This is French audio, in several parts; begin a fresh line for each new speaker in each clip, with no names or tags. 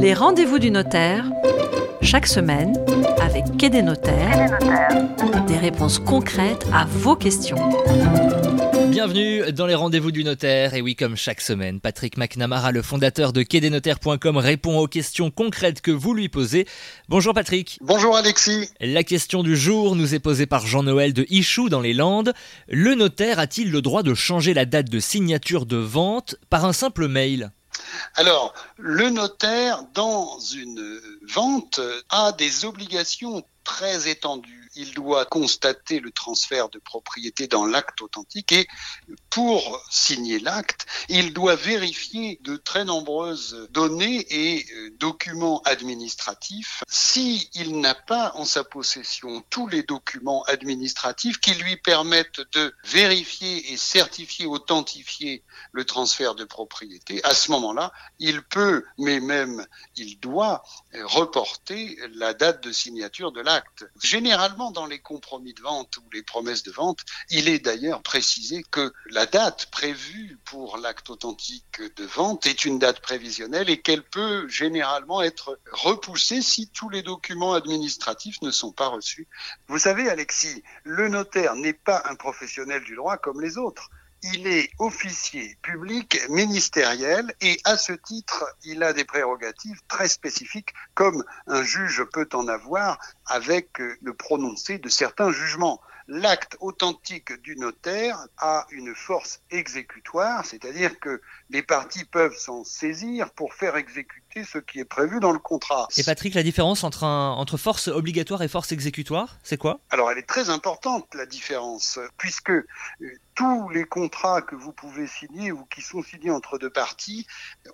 Les rendez-vous du notaire, chaque semaine, avec Quai des notaires, des réponses concrètes à vos questions.
Bienvenue dans les rendez-vous du notaire. Et oui, comme chaque semaine, Patrick McNamara, le fondateur de quai-des-notaires.com, répond aux questions concrètes que vous lui posez. Bonjour Patrick.
Bonjour Alexis.
La question du jour nous est posée par Jean-Noël de Ichou dans les Landes. Le notaire a-t-il le droit de changer la date de signature de vente par un simple mail?
Alors, le notaire, dans une vente, a des obligations très étendues il doit constater le transfert de propriété dans l'acte authentique et pour signer l'acte, il doit vérifier de très nombreuses données et euh, documents administratifs. Si n'a pas en sa possession tous les documents administratifs qui lui permettent de vérifier et certifier, authentifier le transfert de propriété, à ce moment-là, il peut, mais même il doit, reporter la date de signature de l'acte. Généralement, dans les compromis de vente ou les promesses de vente, il est d'ailleurs précisé que la date prévue pour l'acte authentique de vente est une date prévisionnelle et qu'elle peut généralement être repoussée si tous les documents administratifs ne sont pas reçus. Vous savez, Alexis, le notaire n'est pas un professionnel du droit comme les autres il est officier public ministériel et à ce titre, il a des prérogatives très spécifiques comme un juge peut en avoir avec le prononcé de certains jugements. L'acte authentique du notaire a une force exécutoire, c'est-à-dire que les parties peuvent s'en saisir pour faire exécuter ce qui est prévu dans le contrat.
Et Patrick, la différence entre, entre force obligatoire et force exécutoire, c'est quoi?
Alors elle est très importante, la différence, puisque euh, tous les contrats que vous pouvez signer ou qui sont signés entre deux parties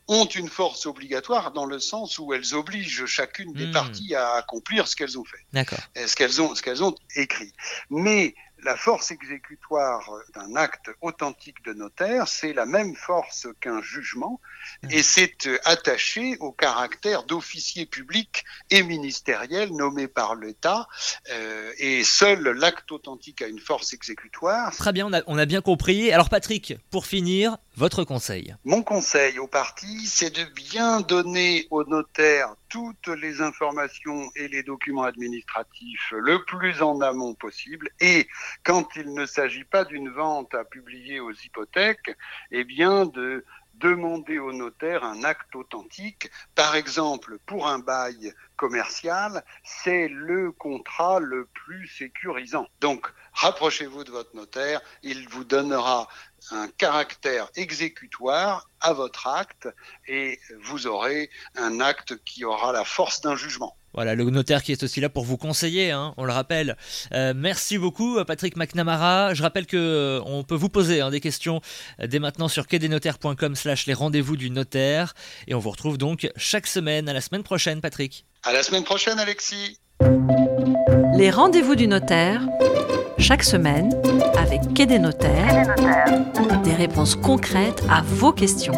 ont une force obligatoire dans le sens où elles obligent chacune des hmm. parties à accomplir ce qu'elles ont fait,
D'accord.
ce qu'elles ont, ce qu'elles ont écrit. Mais la force exécutoire d'un acte authentique de notaire, c'est la même force qu'un jugement mmh. et c'est euh, attaché au caractère d'officier public et ministériel nommé par l'État. Euh, et seul l'acte authentique a une force exécutoire.
Très bien, on a, on a bien compris. Alors Patrick, pour finir, votre conseil.
Mon conseil aux parties, c'est de bien donner au notaire toutes les informations et les documents administratifs le plus en amont possible. Et quand il ne s'agit pas d'une vente à publier aux hypothèques, eh bien de demander au notaire un acte authentique. Par exemple, pour un bail commercial, c'est le contrat le plus sécurisant. Donc, rapprochez-vous de votre notaire, il vous donnera un caractère exécutoire à votre acte et vous aurez un acte qui aura la force d'un jugement.
Voilà, le notaire qui est aussi là pour vous conseiller, hein, on le rappelle. Euh, merci beaucoup, Patrick McNamara. Je rappelle que euh, on peut vous poser hein, des questions euh, dès maintenant sur quai-des-notaires.com slash les rendez-vous du notaire. Et on vous retrouve donc chaque semaine. À la semaine prochaine, Patrick.
À la semaine prochaine, Alexis.
Les rendez-vous du notaire, chaque semaine, avec Quai des notaires, des réponses concrètes à vos questions.